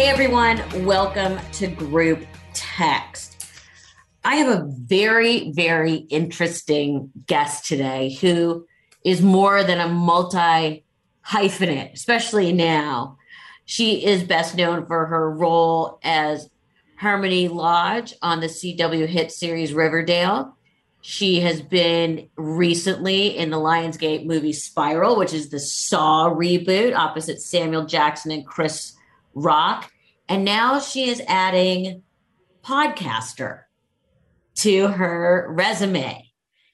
Hey everyone, welcome to Group Text. I have a very, very interesting guest today who is more than a multi hyphenate, especially now. She is best known for her role as Hermione Lodge on the CW hit series Riverdale. She has been recently in the Lionsgate movie Spiral, which is the Saw reboot opposite Samuel Jackson and Chris Rock. And now she is adding podcaster to her resume.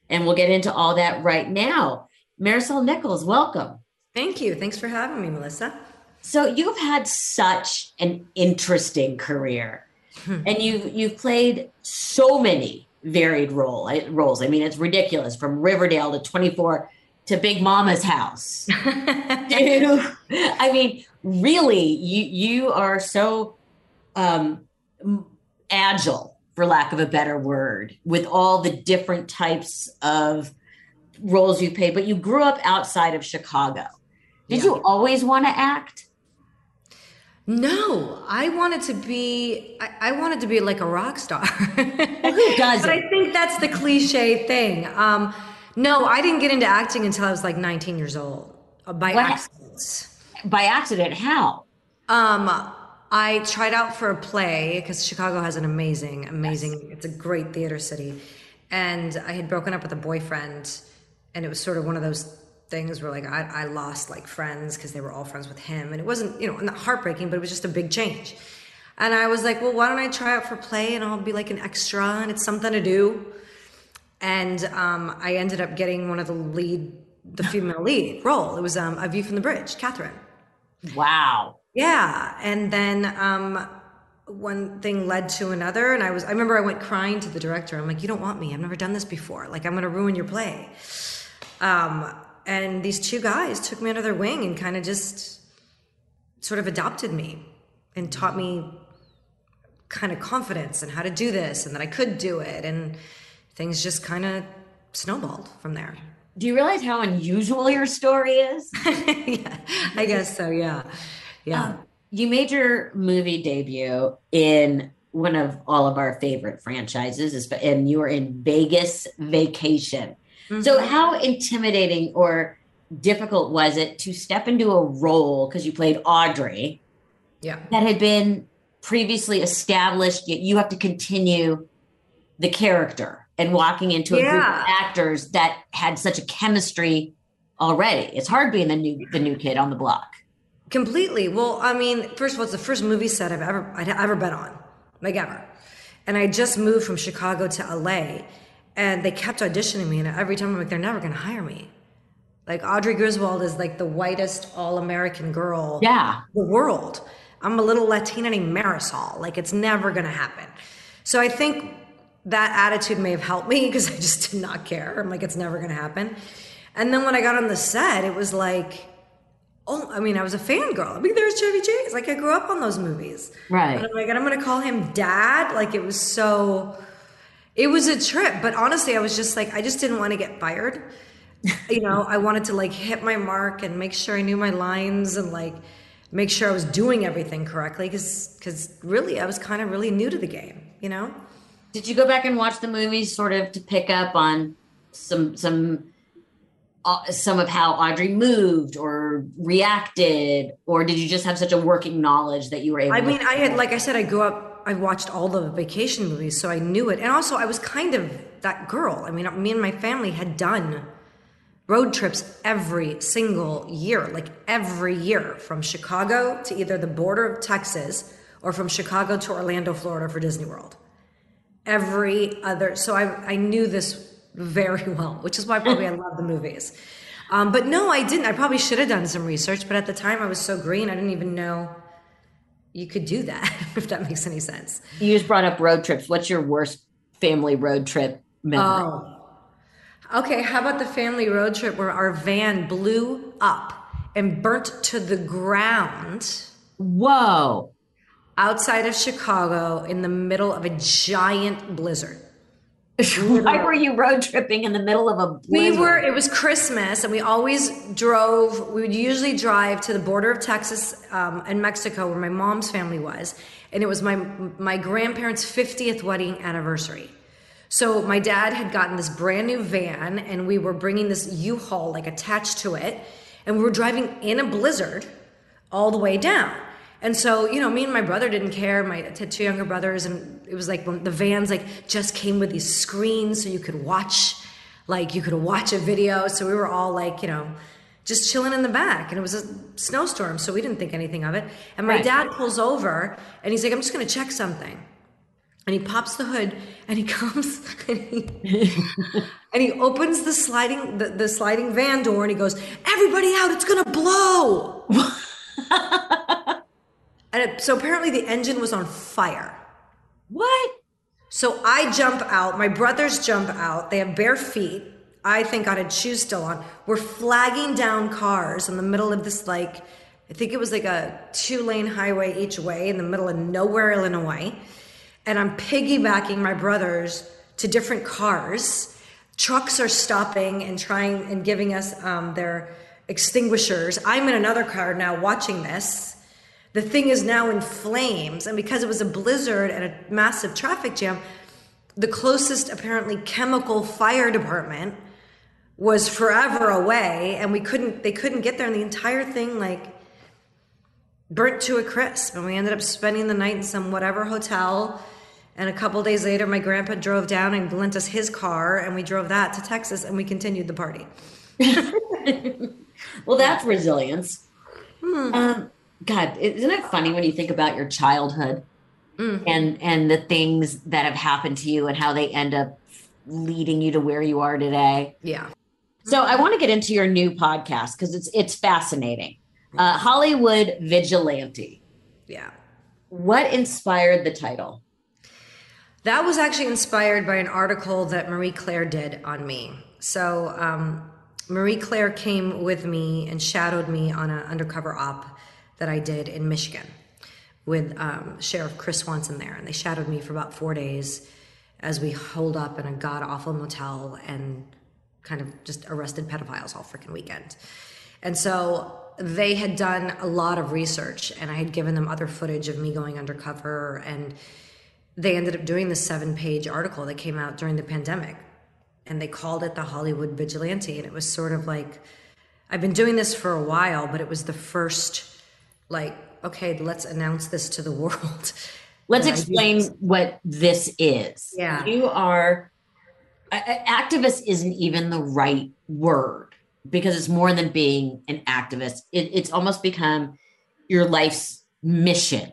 And we'll get into all that right now. Marisol Nichols, welcome. Thank you. Thanks for having me, Melissa. So you've had such an interesting career. Hmm. and you've you've played so many varied role roles. I mean, it's ridiculous from Riverdale to 24 to Big Mama's house. I mean, really, you you are so um, agile, for lack of a better word, with all the different types of roles you played. But you grew up outside of Chicago. Did yeah. you always want to act? No, I wanted to be. I, I, wanted to be like a rock star. well, who does But I think that's the cliche thing. Um, no, I didn't get into acting until I was like 19 years old uh, by what? accident. By accident? How? Um, I tried out for a play because Chicago has an amazing, amazing. Yes. It's a great theater city, and I had broken up with a boyfriend, and it was sort of one of those things where like I, I lost like friends because they were all friends with him and it wasn't you know not heartbreaking but it was just a big change and i was like well why don't i try out for play and i'll be like an extra and it's something to do and um, i ended up getting one of the lead the female lead role. It was um, a view from the bridge catherine. Wow. Yeah. And then um, one thing led to another and i was i remember i went crying to the director. I'm like you don't want me. I've never done this before. Like i'm going to ruin your play. Um, and these two guys took me under their wing and kind of just sort of adopted me and taught me kind of confidence and how to do this and that I could do it. And things just kind of snowballed from there. Do you realize how unusual your story is? yeah, I guess so. Yeah. Yeah. Um, you made your movie debut in one of all of our favorite franchises, and you were in Vegas Vacation. Mm-hmm. So, how intimidating or difficult was it to step into a role because you played Audrey? Yeah. That had been previously established, yet you have to continue the character and walking into a yeah. group of actors that had such a chemistry already. It's hard being the new the new kid on the block. Completely. Well, I mean, first of all, it's the first movie set I've ever I'd ever been on, like ever. And I just moved from Chicago to LA and they kept auditioning me and every time i'm like they're never going to hire me like audrey griswold is like the whitest all-american girl yeah the world i'm a little latina named marisol like it's never going to happen so i think that attitude may have helped me because i just did not care i'm like it's never going to happen and then when i got on the set it was like oh, I mean, I was a fangirl. I mean, there's Chevy Chase. Like, I grew up on those movies. Right. And I'm like, and I'm going to call him dad. Like, it was so it was a trip, but honestly, I was just like, I just didn't want to get fired. you know, I wanted to like hit my mark and make sure I knew my lines and like make sure I was doing everything correctly because because really I was kind of really new to the game, you know. Did you go back and watch the movies sort of to pick up on some some uh, some of how Audrey moved or reacted, or did you just have such a working knowledge that you were able? I mean, I had like I said, I grew up I watched all the vacation movies, so I knew it. And also, I was kind of that girl. I mean, me and my family had done road trips every single year, like every year, from Chicago to either the border of Texas or from Chicago to Orlando, Florida for Disney World. Every other, so I, I knew this very well, which is why probably I love the movies. Um, but no, I didn't. I probably should have done some research, but at the time I was so green, I didn't even know you could do that if that makes any sense. You just brought up road trips. What's your worst family road trip memory? Oh. Okay, how about the family road trip where our van blew up and burnt to the ground? Whoa. Outside of Chicago in the middle of a giant blizzard. Why were you road tripping in the middle of a blizzard? We were, it was Christmas, and we always drove, we would usually drive to the border of Texas um, and Mexico, where my mom's family was. And it was my, my grandparents' 50th wedding anniversary. So my dad had gotten this brand new van, and we were bringing this U Haul like attached to it. And we were driving in a blizzard all the way down. And so, you know, me and my brother didn't care. My I had two younger brothers, and it was like when the vans like just came with these screens so you could watch, like you could watch a video. So we were all like, you know, just chilling in the back, and it was a snowstorm, so we didn't think anything of it. And my Right. dad pulls over, and he's like, "I'm just gonna check something." And he pops the hood, and he comes, and he, and he opens the sliding the, the sliding van door, and he goes, "Everybody out! It's gonna blow!" And it, so apparently the engine was on fire. What? So I jump out. My brothers jump out. They have bare feet. I think I had shoes still on. We're flagging down cars in the middle of this, like, I think it was like a two lane highway each way in the middle of nowhere, Illinois. And I'm piggybacking my brothers to different cars. Trucks are stopping and trying and giving us um, their extinguishers. I'm in another car now watching this. The thing is now in flames, and because it was a blizzard and a massive traffic jam, the closest apparently chemical fire department was forever away, and we couldn't. They couldn't get there, and the entire thing like burnt to a crisp. And we ended up spending the night in some whatever hotel. And a couple days later, my grandpa drove down and lent us his car, and we drove that to Texas, and we continued the party. Well, that's resilience. Um, God, isn't it funny when you think about your childhood and and the things that have happened to you and how they end up leading you to where you are today? Yeah. So I want to get into your new podcast because it's it's fascinating. Uh, Hollywood Vigilante. Yeah. What inspired the title? That was actually inspired by an article that Marie Claire did on me. So um, Marie Claire came with me and shadowed me on an undercover op that I did in Michigan with um, Sheriff Chris Swanson there, and they shadowed me for about four days as we holed up in a god awful motel and kind of just arrested pedophiles all freaking weekend. And so they had done a lot of research, and I had given them other footage of me going undercover and they ended up doing this seven page article that came out during the pandemic and they called it the hollywood vigilante and it was sort of like i've been doing this for a while but it was the first like okay let's announce this to the world Let's that I do explain what this is. Yeah. You are activist isn't even the right word because it's more than being an activist. It, it's almost become your life's mission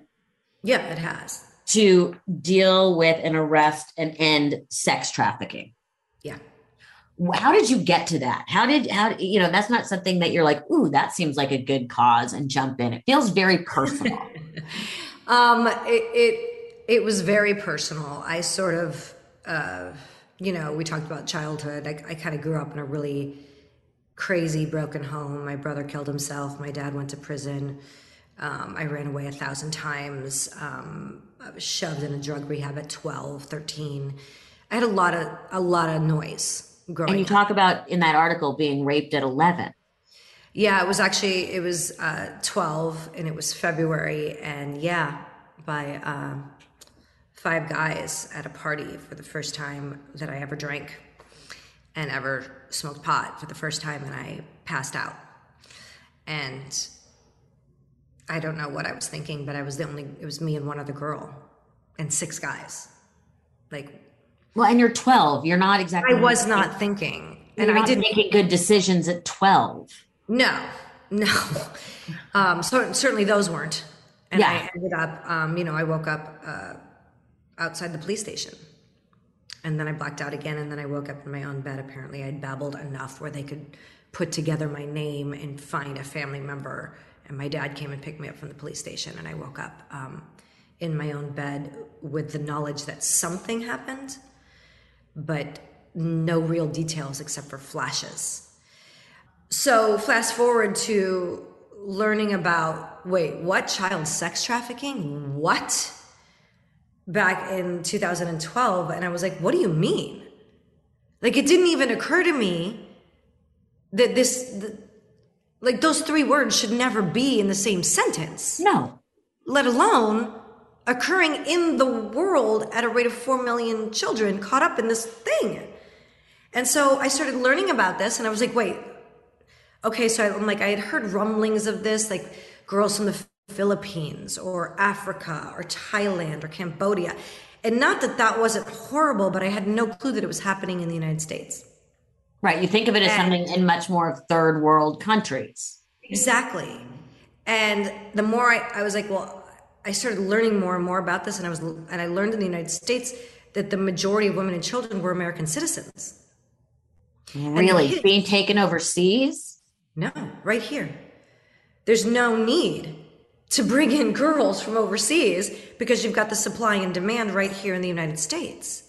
yeah it has to deal with and arrest and end sex trafficking. yeah How did you get to that? How did how you know that's not something that you're like, ooh, that seems like a good cause and jump in. It feels very personal. Um, it, it it was very personal. I sort of, uh, you know, we talked about childhood. I, I kind of grew up in a really crazy, broken home. My brother killed himself. My dad went to prison. Um, I ran away a thousand times. Um, I was shoved in a drug rehab at 12, 13. I had a lot of a lot of noise growing and you talk about in that article being raped at 11. Yeah, it was actually it was uh, twelve, and it was February, and yeah, by um, five guys at a party for the first time that I ever drank, and ever smoked pot for the first time, and I passed out, and I don't know what I was thinking, but I was the only. It was me and one other girl, and six guys. Like Well, and you're 12. You're not exactly. I was not thinking, and I didn't. making good decisions at 12. No, no. Um, so certainly those weren't. And Yeah. I ended up, um, you know, I woke up uh, outside the police station. And then I blacked out again. And then I woke up in my own bed. Apparently, I'd babbled enough where they could put together my name and find a family member. And my dad came and picked me up from the police station. And I woke up um, in my own bed with the knowledge that something happened, but no real details except for flashes. So fast forward to learning about wait, what child sex trafficking? What? Back in 2012 and I was like, what do you mean? Like it didn't even occur to me that this, th- like those three words should never be in the same sentence, No. let alone occurring in the world at a rate of 4 million children caught up in this thing. And so I started learning about this and I was like, wait, okay, so I'm like, I had heard rumblings of this, like girls from the Philippines or Africa or Thailand or Cambodia. And not that that wasn't horrible, but I had no clue that it was happening in the United States. Right. You think of it as And- something in much more third world countries. Exactly. And the more I, I was like, well, I started learning more and more about this, and I was, and I learned in the United States that the majority of women and children were American citizens. Really? kids- Being taken overseas? No, right here. There's no need to bring in girls from overseas because you've got the supply and demand right here in the United States.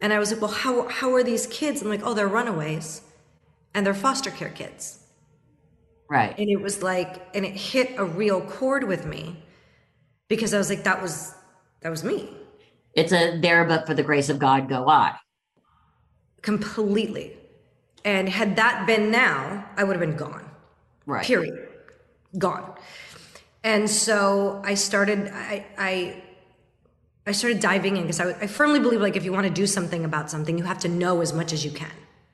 And I was like, well, how, how are these kids? I'm like, oh, they're runaways and they're foster care kids. Right. And it was like, and it hit a real chord with me because I was like, that was, that was me It's a there, but for the grace of God go I. completely. And had that been now, I would have been gone. Right. period gone and so i started i i, I started diving in because I, I firmly believe like if you want to do something about something you have to know as much as you can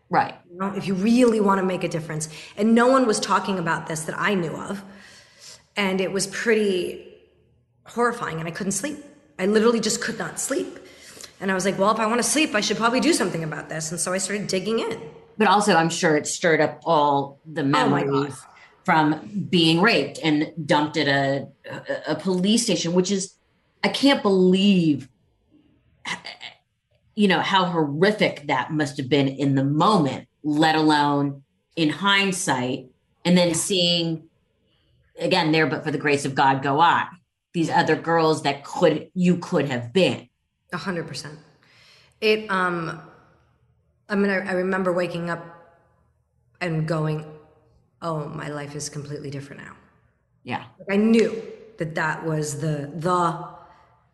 Right. you know, if you really want to make a difference and no one was talking about this that i knew of and it was pretty horrifying and i couldn't sleep. I literally just could not sleep. And i was like well if i want to sleep i should probably do something about this. And so i started digging in. But also, I'm sure it stirred up all the Oh memories from being raped and dumped at a, a, a police station, which is, I can't believe, you know, how horrific that must have been in the moment, let alone in hindsight. And then seeing, again, there, but for the grace of God, go on. These other girls that could, you could have been. A hundred percent. It um I mean I, I remember waking up and going, Oh, my life is completely different now. Yeah. Like I knew that that was the the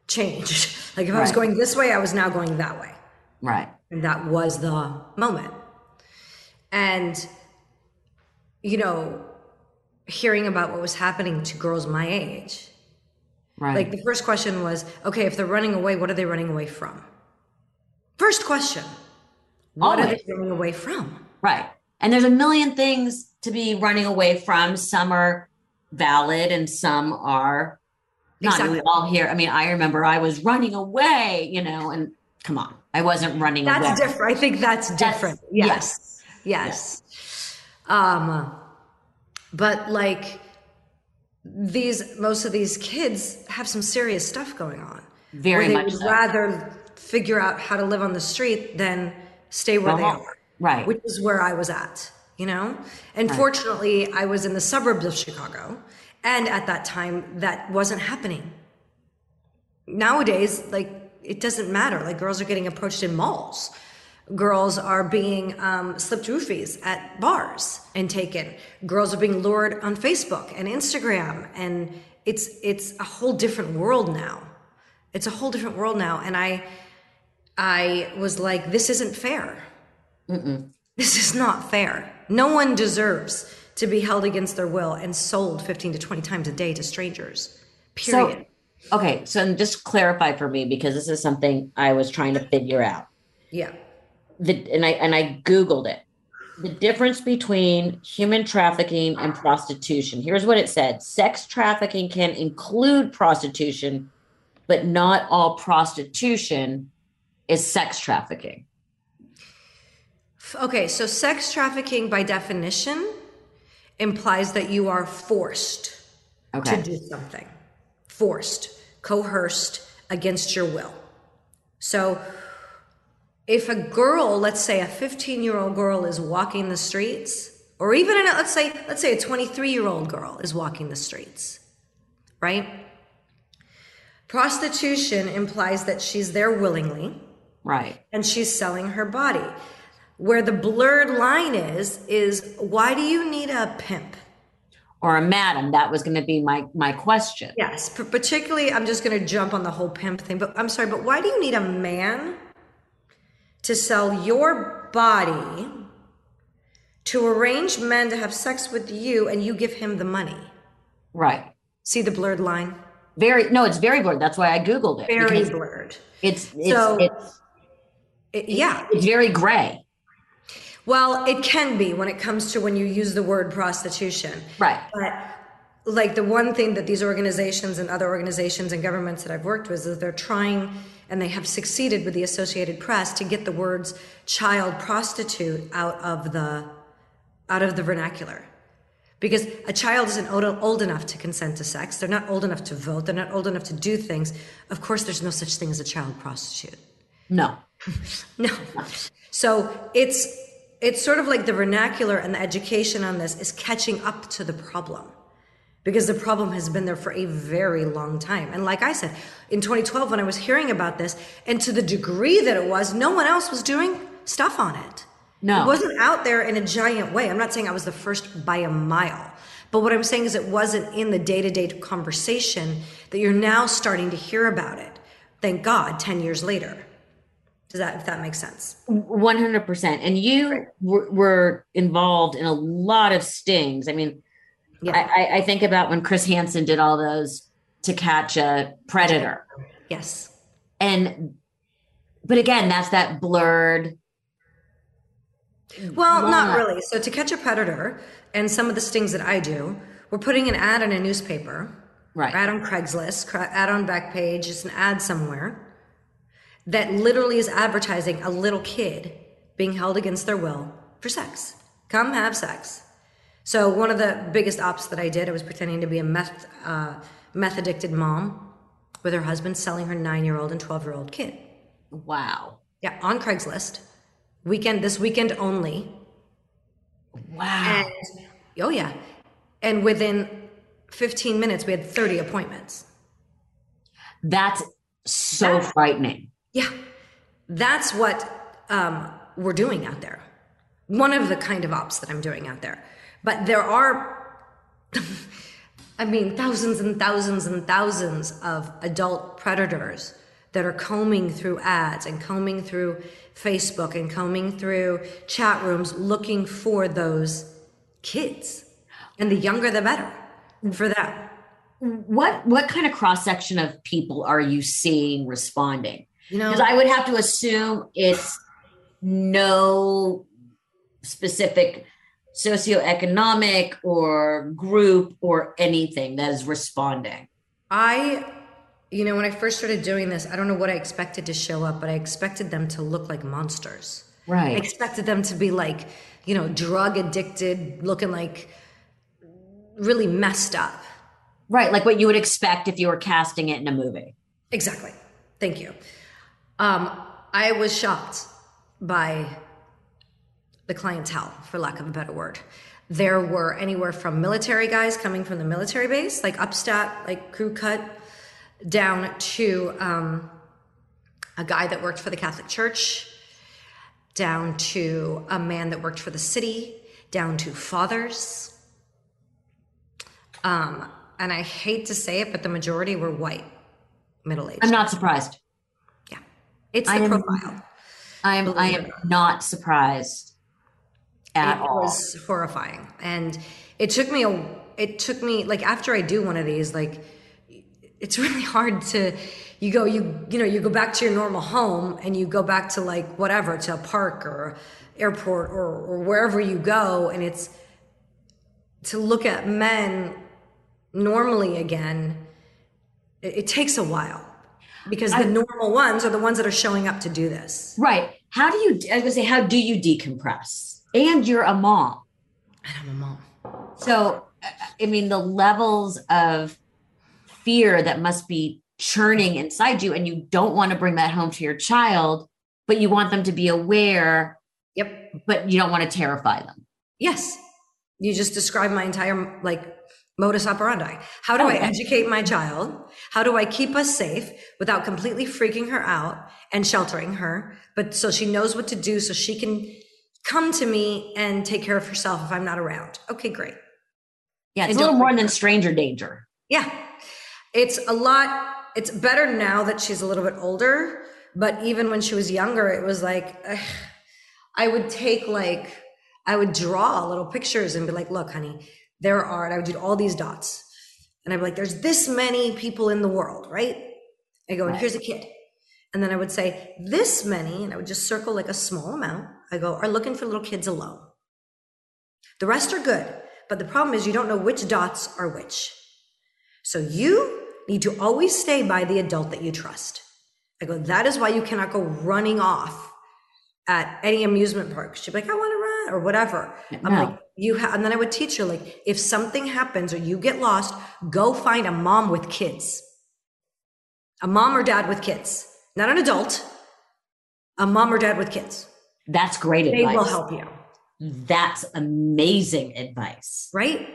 change. Like if I was going this way, I was now going that way. Right. And that was the moment. And, you know, hearing about what was happening to girls my age, Right. like the first question was, okay, if they're running away, what are they running away from? First question. What are they running away from? Right. And there's a million things to be running away from. Some are valid and some are not. Exactly. We all hear, I mean, I remember I was running away, you know, and come on, I wasn't running away. That's away. different. I think that's different. yes. Yes. Um, but like these, most of these kids have some serious stuff going on. Very where they much would so. rather figure out how to live on the street than stay where Go they are. Right. Which is where I was at, you know? And fortunately, I was in the suburbs of Chicago. And at that time, that wasn't happening. Nowadays, like, it doesn't matter. Like, girls are getting approached in malls. Girls are being um, slipped roofies at bars and taken. Girls are being lured on Facebook and Instagram. And it's, it's a whole different world now. It's a whole different world now. And I, I was like, this isn't fair. This is not fair. No one deserves to be held against their will and sold 15 to 20 times a day to strangers. Period. So, okay. So just clarify for me because this is something I was trying to figure out. yeah. The, and I and I Googled it. The difference between human trafficking and prostitution. Here's what it said sex trafficking can include prostitution, but not all prostitution is sex trafficking. Okay, so sex trafficking by definition implies that you are forced Okay. to do something. Forced, coerced against your will. So if a girl, let's say a 15 year old girl is walking the streets, or even a, let's say, let's say a 23 year old girl is walking the streets, right? Prostitution implies that she's there willingly Right. and she's selling her body. Where the blurred line is, is why do you need a pimp? Or a madam. That was going to be my my question. Yes, particularly, I'm just going to jump on the whole pimp thing, but I'm sorry, but why do you need a man to sell your body to arrange men to have sex with you and you give him the money. Right. See the blurred line? Very no, it's very blurred. That's why I googled it. Very blurred. It's it's, So- it's It- yeah. it's very gray. Well, it can be when it comes to when you use the word prostitution. Right. But like the one thing that these organizations and other organizations and governments that I've worked with is they're trying and they have succeeded with the Associated Press to get the words child prostitute out of the out of the vernacular. Because a child isn't old, old enough to consent to sex. They're not old enough to vote. They're not old enough to do things. Of course, there's no such thing as a child prostitute. No. No. So it's it's sort of like the vernacular and the education on this is catching up to the problem. Because the problem has been there for a very long time. And like I said, in 2012 when I was hearing about this, and to the degree that it was, no one else was doing stuff on it. No. It wasn't out there in a giant way. I'm not saying I was the first by a mile. But what I'm saying is it wasn't in the day-to-day conversation that you're now starting to hear about it. Thank God 10 years later. Does that if that makes sense? One hundred percent. And you were, were involved in a lot of stings. I mean, Yeah. I, I- I think about when Chris Hansen did all those to catch a predator, yes. and but again, that's that blurred. Well, not really. So to catch a predator and some of the stings that I do, we're putting an ad in a newspaper, Right. ad on Craigslist, cra- ad on Backpage, just an ad somewhere that literally is advertising a little kid being held against their will for sex. Come have sex. So one of the biggest ops that I did, I was pretending to be a meth uh, meth addicted mom with her husband selling her nine year old and twelve year old kid. Wow. Yeah, on Craigslist. Weekend this weekend only. Wow. And oh yeah. And within 15 minutes we had 30 appointments. That's so frightening. Yeah. That's what um, we're doing out there. One of the kind of ops that I'm doing out there. But there are I mean thousands and thousands and thousands of adult predators that are combing through ads and combing through Facebook and combing through chat rooms looking for those kids. And the younger the better for them. What what kind of cross section of people are you seeing responding? You know, Because I would have to assume it's no specific socioeconomic or group or anything that is responding. I, you know, when I first started doing this, I don't know what I expected to show up, but I expected them to look like monsters. I Right. expected them to be like, you know, drug addicted, looking like really messed up. Right. Like what you would expect if you were casting it in a movie. Exactly. Thank you. Um, I was shocked by the clientele, for lack of a better word. There were anywhere from military guys coming from the military base, like upstat, like crew cut, down to um, a guy that worked for the Catholic Church, down to a man that worked for the city, down to fathers. Um, and I hate to say it, but the majority were white, middle aged. I'm not surprised. Yeah. It's the I am- profile. I am I am not surprised at it all. was horrifying. And it took me a it took me like after I do one of these, like it's really hard to you go you you know you go back to your normal home and you go back to like whatever to a park or airport or, or wherever you go and it's to look at men normally again it, it takes a while because the normal ones are the ones that are showing up to do this Right. How do you I was gonna say, how do you decompress? And you're a mom. and i'm a mom So, I mean, the levels of fear that must be churning inside you, and you don't want to bring that home to your child, but you want them to be aware, yep but you don't want to terrify them. Yes. You just described my entire like modus operandi. How do oh, I educate my child? How do I keep us safe without completely freaking her out and sheltering her, but so she knows what to do so she can come to me and take care of herself if I'm not around. Okay, great. Yeah, it's And a little more than stranger danger. Yeah. It's a lot it's better now that she's a little bit older but even when she was younger, it was like ugh, I would take like I would draw little pictures and be like, "Look, honey, there are." And I would do all these dots, and I'd be like, "There's this many people in the world, right?" I go, and Right. here's a kid, and then I would say, "This many," and I would just circle like a small amount. I go, "Are looking for little kids alone." The rest are good, but the problem is you don't know which dots are which. So you need to always stay by the adult that you trust. I go, that is why you cannot go running off at any amusement park. She'd be like, I want to run or whatever. I'm like, you have, and then I would teach her, like, if something happens or you get lost, go find a mom with kids. A mom or dad with kids, not an adult, a mom or dad with kids. That's great They advice. They will help you, That's amazing advice. right?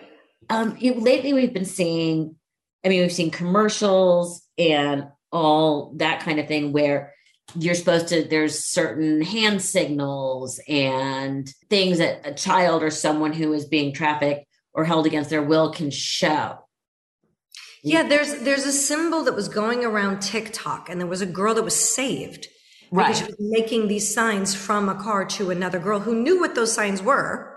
Um, you, lately we've been seeing, I mean, we've seen commercials and all that kind of thing where you're supposed to, there's certain hand signals and things that a child or someone who is being trafficked or held against their will can show. Yeah, there's there's a symbol that was going around TikTok, and there was a girl that was saved because she was making these signs from a car to another girl who knew what those signs were,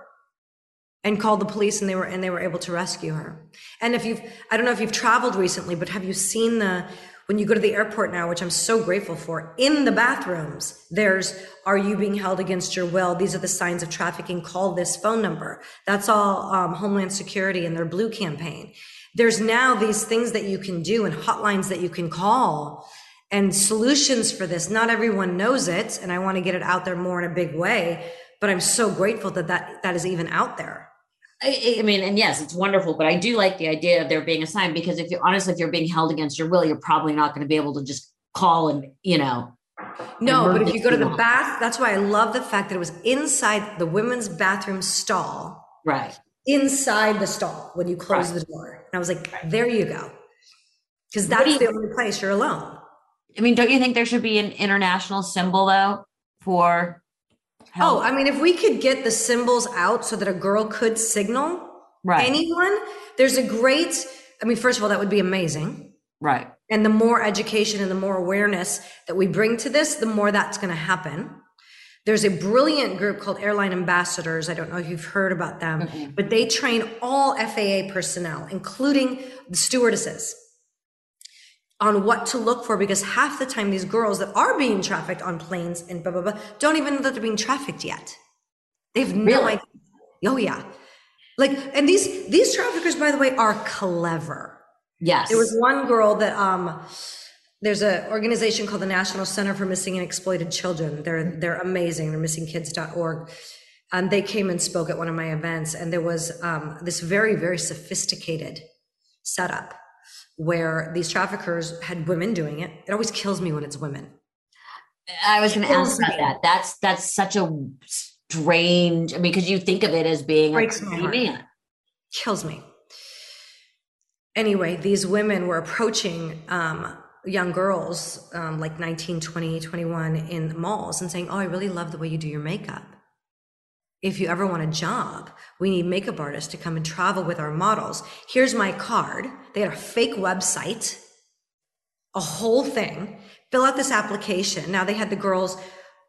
and called the police, and they were and they were able to rescue her. And if you've, I don't know if you've traveled recently, but have you seen the when you go to the airport now, which I'm so grateful for, in the bathrooms, there's are you being held against your will? These are the signs of trafficking. Call this phone number. That's all um, Homeland Security and their blue campaign. There's now these things that you can do and hotlines that you can call and solutions for this. Not everyone knows it, and I want to get it out there more in a big way. But I'm so grateful that that, that is even out there. I, I mean, and yes, it's wonderful, but I do like the idea of there being a sign because if you're honestly, if you're being held against your will, you're probably not going to be able to just call and, you know, No, but if you go to the bath, that's why I love the fact that it was inside the women's bathroom stall, right. inside the stall when you close Right. the door. And I was like, there you go. Because that's you- the only place you're alone. I mean, don't you think there should be an international symbol though for Oh. I mean, if we could get the symbols out so that a girl could signal right. anyone, there's a great, I mean, first of all, that would be amazing. right. And the more education and the more awareness that we bring to this, the more that's going to happen. There's a brilliant group called Airline Ambassadors. I don't know if you've heard about them, Mm-mm. but they train all FAA personnel, including the stewardesses, on what to look for because half the time these girls that are being trafficked on planes and blah, blah, blah, don't even know that they're being trafficked yet. They have no Really? idea. Oh, yeah. Like, and these, these traffickers, by the way, are clever. Yes. There was one girl that um there's an organization called the National Center for Missing and Exploited Children. They're they're amazing. They're missingkids.org. And they came and spoke at one of my events, and there was um, this very, very sophisticated setup where these traffickers had women doing it. It always kills me when it's women. I was going to ask about me. that. That's that's such a strange. I mean, because you think of it as being Breaks a my free heart. man. kills me. Anyway, these women were approaching um, young girls, um, like 19, 20, 21 in the malls and saying, Oh, I really love the way you do your makeup. If you ever want a job, we need makeup artists to come and travel with our models. Here's my card. They had a fake website, a whole thing. Fill out this application. Now they had the girls'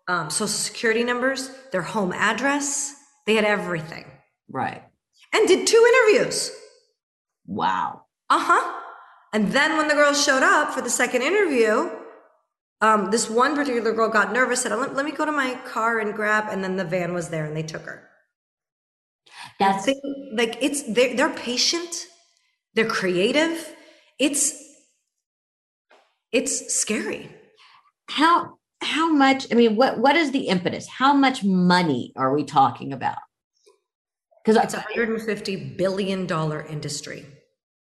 um, social security numbers, their home address. They had everything Right. and did two interviews. Wow. Uh huh. And then when the girls showed up for the second interview, um, this one particular girl got nervous, said, let, let me go to my car and grab, and then the van was there and they took her. That's They, like, it's, they're, they're patient, they're creative. It's, it's scary. how how much. I mean, what what is the impetus? How much money are we talking about? Because It's a $150 billion industry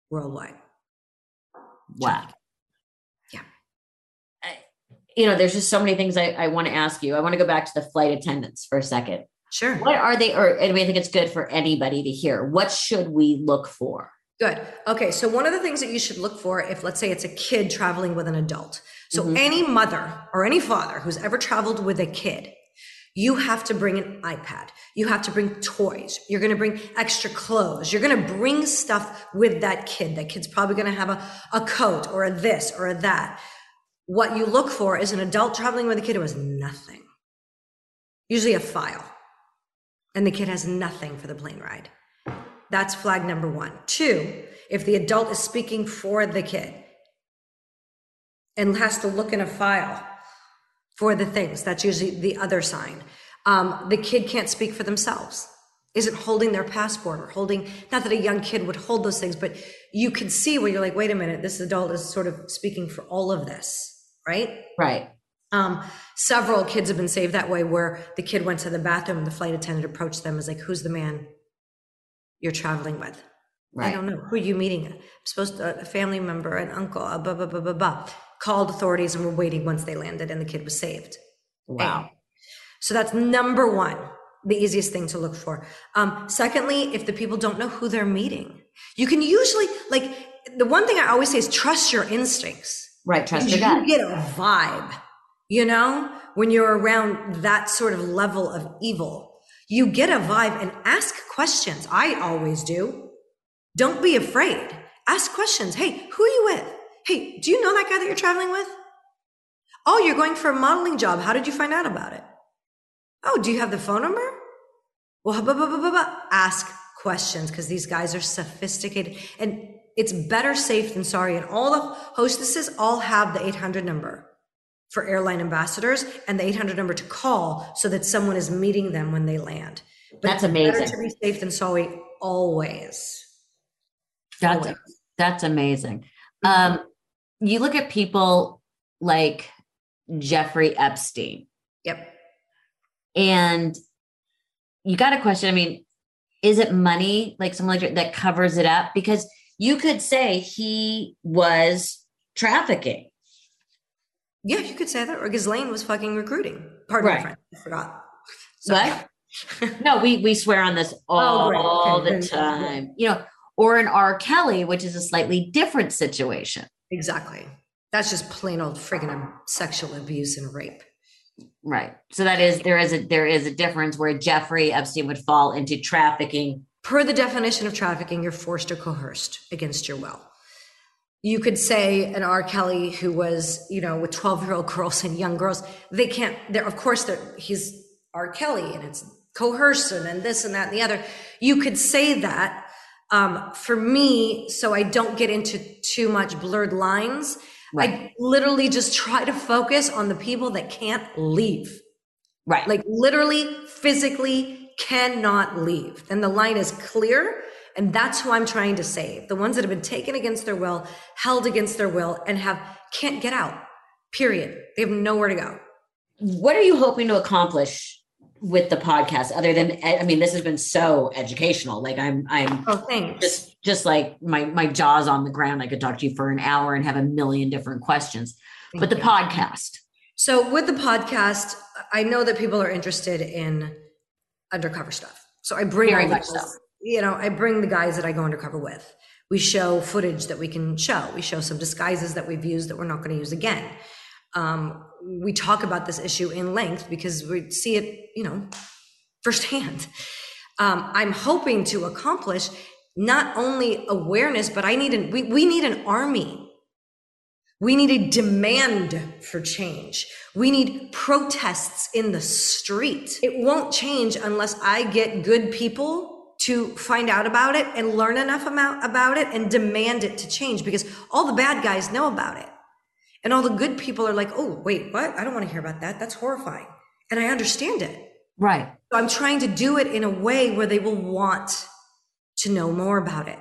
worldwide. wow. You know, there's just so many things I, I want to ask you. I want to go back to the flight attendants for a second. Sure. What are they, or I mean, I think it's good for anybody to hear. What should we look for? Good. Okay. So one of the things that you should look for if let's say it's a kid traveling with an adult. So Mhm. any mother or any father who's ever traveled with a kid, you have to bring an iPad. You have to bring toys. You're going to bring extra clothes. You're going to bring stuff with that kid. That kid's probably going to have a, a coat or a this or a that. What you look for is an adult traveling with a kid who has nothing, usually a file, and the kid has nothing for the plane ride. That's flag number one. Two, if the adult is speaking for the kid and has to look in a file for the things, that's usually the other sign. Um, the kid can't speak for themselves isn't holding their passport or holding not that a young kid would hold those things but you can see where you're like wait a minute this adult is sort of speaking for all of this right? Right. Um, several kids have been saved that way where the kid went to the bathroom and the flight attendant approached them as like who's the man you're traveling with? Right. i don't know. Who are you meeting? I'm supposed to a family member an uncle a blah blah blah blah blah called authorities and were waiting once they landed and the kid was saved. Wow. So that's number one the easiest thing to look for. Um, secondly, if the people don't know who they're meeting, you can usually like the one thing I always say is trust your instincts. Right, trust your gut. You get a vibe, you know, when you're around that sort of level of evil. You get a vibe and ask questions. I always do. Don't be afraid. Ask questions. Hey, who are you with? Hey, do you know that guy that you're traveling with? Oh, you're going for a modeling job. How did you find out about it? Oh, do you have the phone number? Well, blah, blah, blah, ask questions because these guys are sophisticated and it's better safe than sorry. And all the hostesses all have the 800 number for airline ambassadors and the 800 number to call so that someone is meeting them when they land. But that's amazing. Better to be safe than sorry always. That's always. that's amazing. Um, you look at people like Jeffrey Epstein. Yep. And you got a question. I mean, is it money like something like that covers it up? Because you could say he was trafficking. Yeah, you could say that. Or Ghislaine was fucking recruiting. Pardon right. me, friend. I forgot. Sorry. What? no, we we swear on this all, oh, all okay. the time. You know, or an R. Kelly, which is a slightly different situation. Exactly. That's just plain old friggin' sexual abuse and rape. Right. So that is there is a there is a difference where Jeffrey Epstein would fall into trafficking. Per the definition of trafficking, you're forced or coerced against your will. You could say an R. Kelly who was, you know, with 12 year old girls and young girls, they can't, they're, of course, they're, he's R. Kelly and it's coercion and this and that and the other. You could say that. Um, for me, so I don't get into too much blurred lines, Right. I literally just try to focus on the people that can't leave. Right. Like literally, physically cannot leave. And the line is clear. And that's who I'm trying to save. The ones that have been taken against their will, held against their will, and have can't get out. Period. They have nowhere to go. What are you hoping to accomplish with the podcast other than i mean this has been so educational like i'm i'm oh thanks just just like my my jaws on the ground i could talk to you for an hour and have a million different questions Thank but the you. podcast so with the podcast i know that people are interested in undercover stuff so i bring very much so you know i bring the guys that i go undercover with we show footage that we can show we show some disguises that we've used that we're not going to use again um, we talk about this issue in length because we see it, you know, firsthand. Um, I'm hoping to accomplish not only awareness, but I need an, we, we need an army. We need a demand for change. We need protests in the street. It won't change unless I get good people to find out about it and learn enough about, about it and demand it to change because all the bad guys know about it. And all the good people are like, oh, wait, what? I don't want to hear about that. That's horrifying. And I understand it. Right. So I'm trying to do it in a way where they will want to know more about it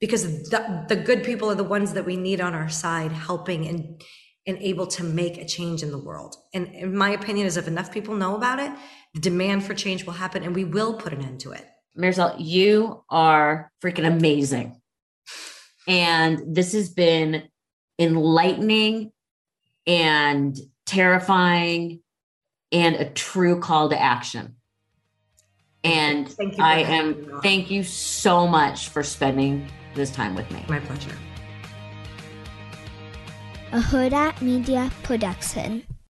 because the, the good people are the ones that we need on our side helping and and able to make a change in the world. And in my opinion is if enough people know about it, the demand for change will happen and we will put an end to it. Marisol, you are freaking amazing. And this has been enlightening and terrifying and a true call to action. And I am, thank you so much for spending this time with me. My pleasure. A Hurrdat Media Production.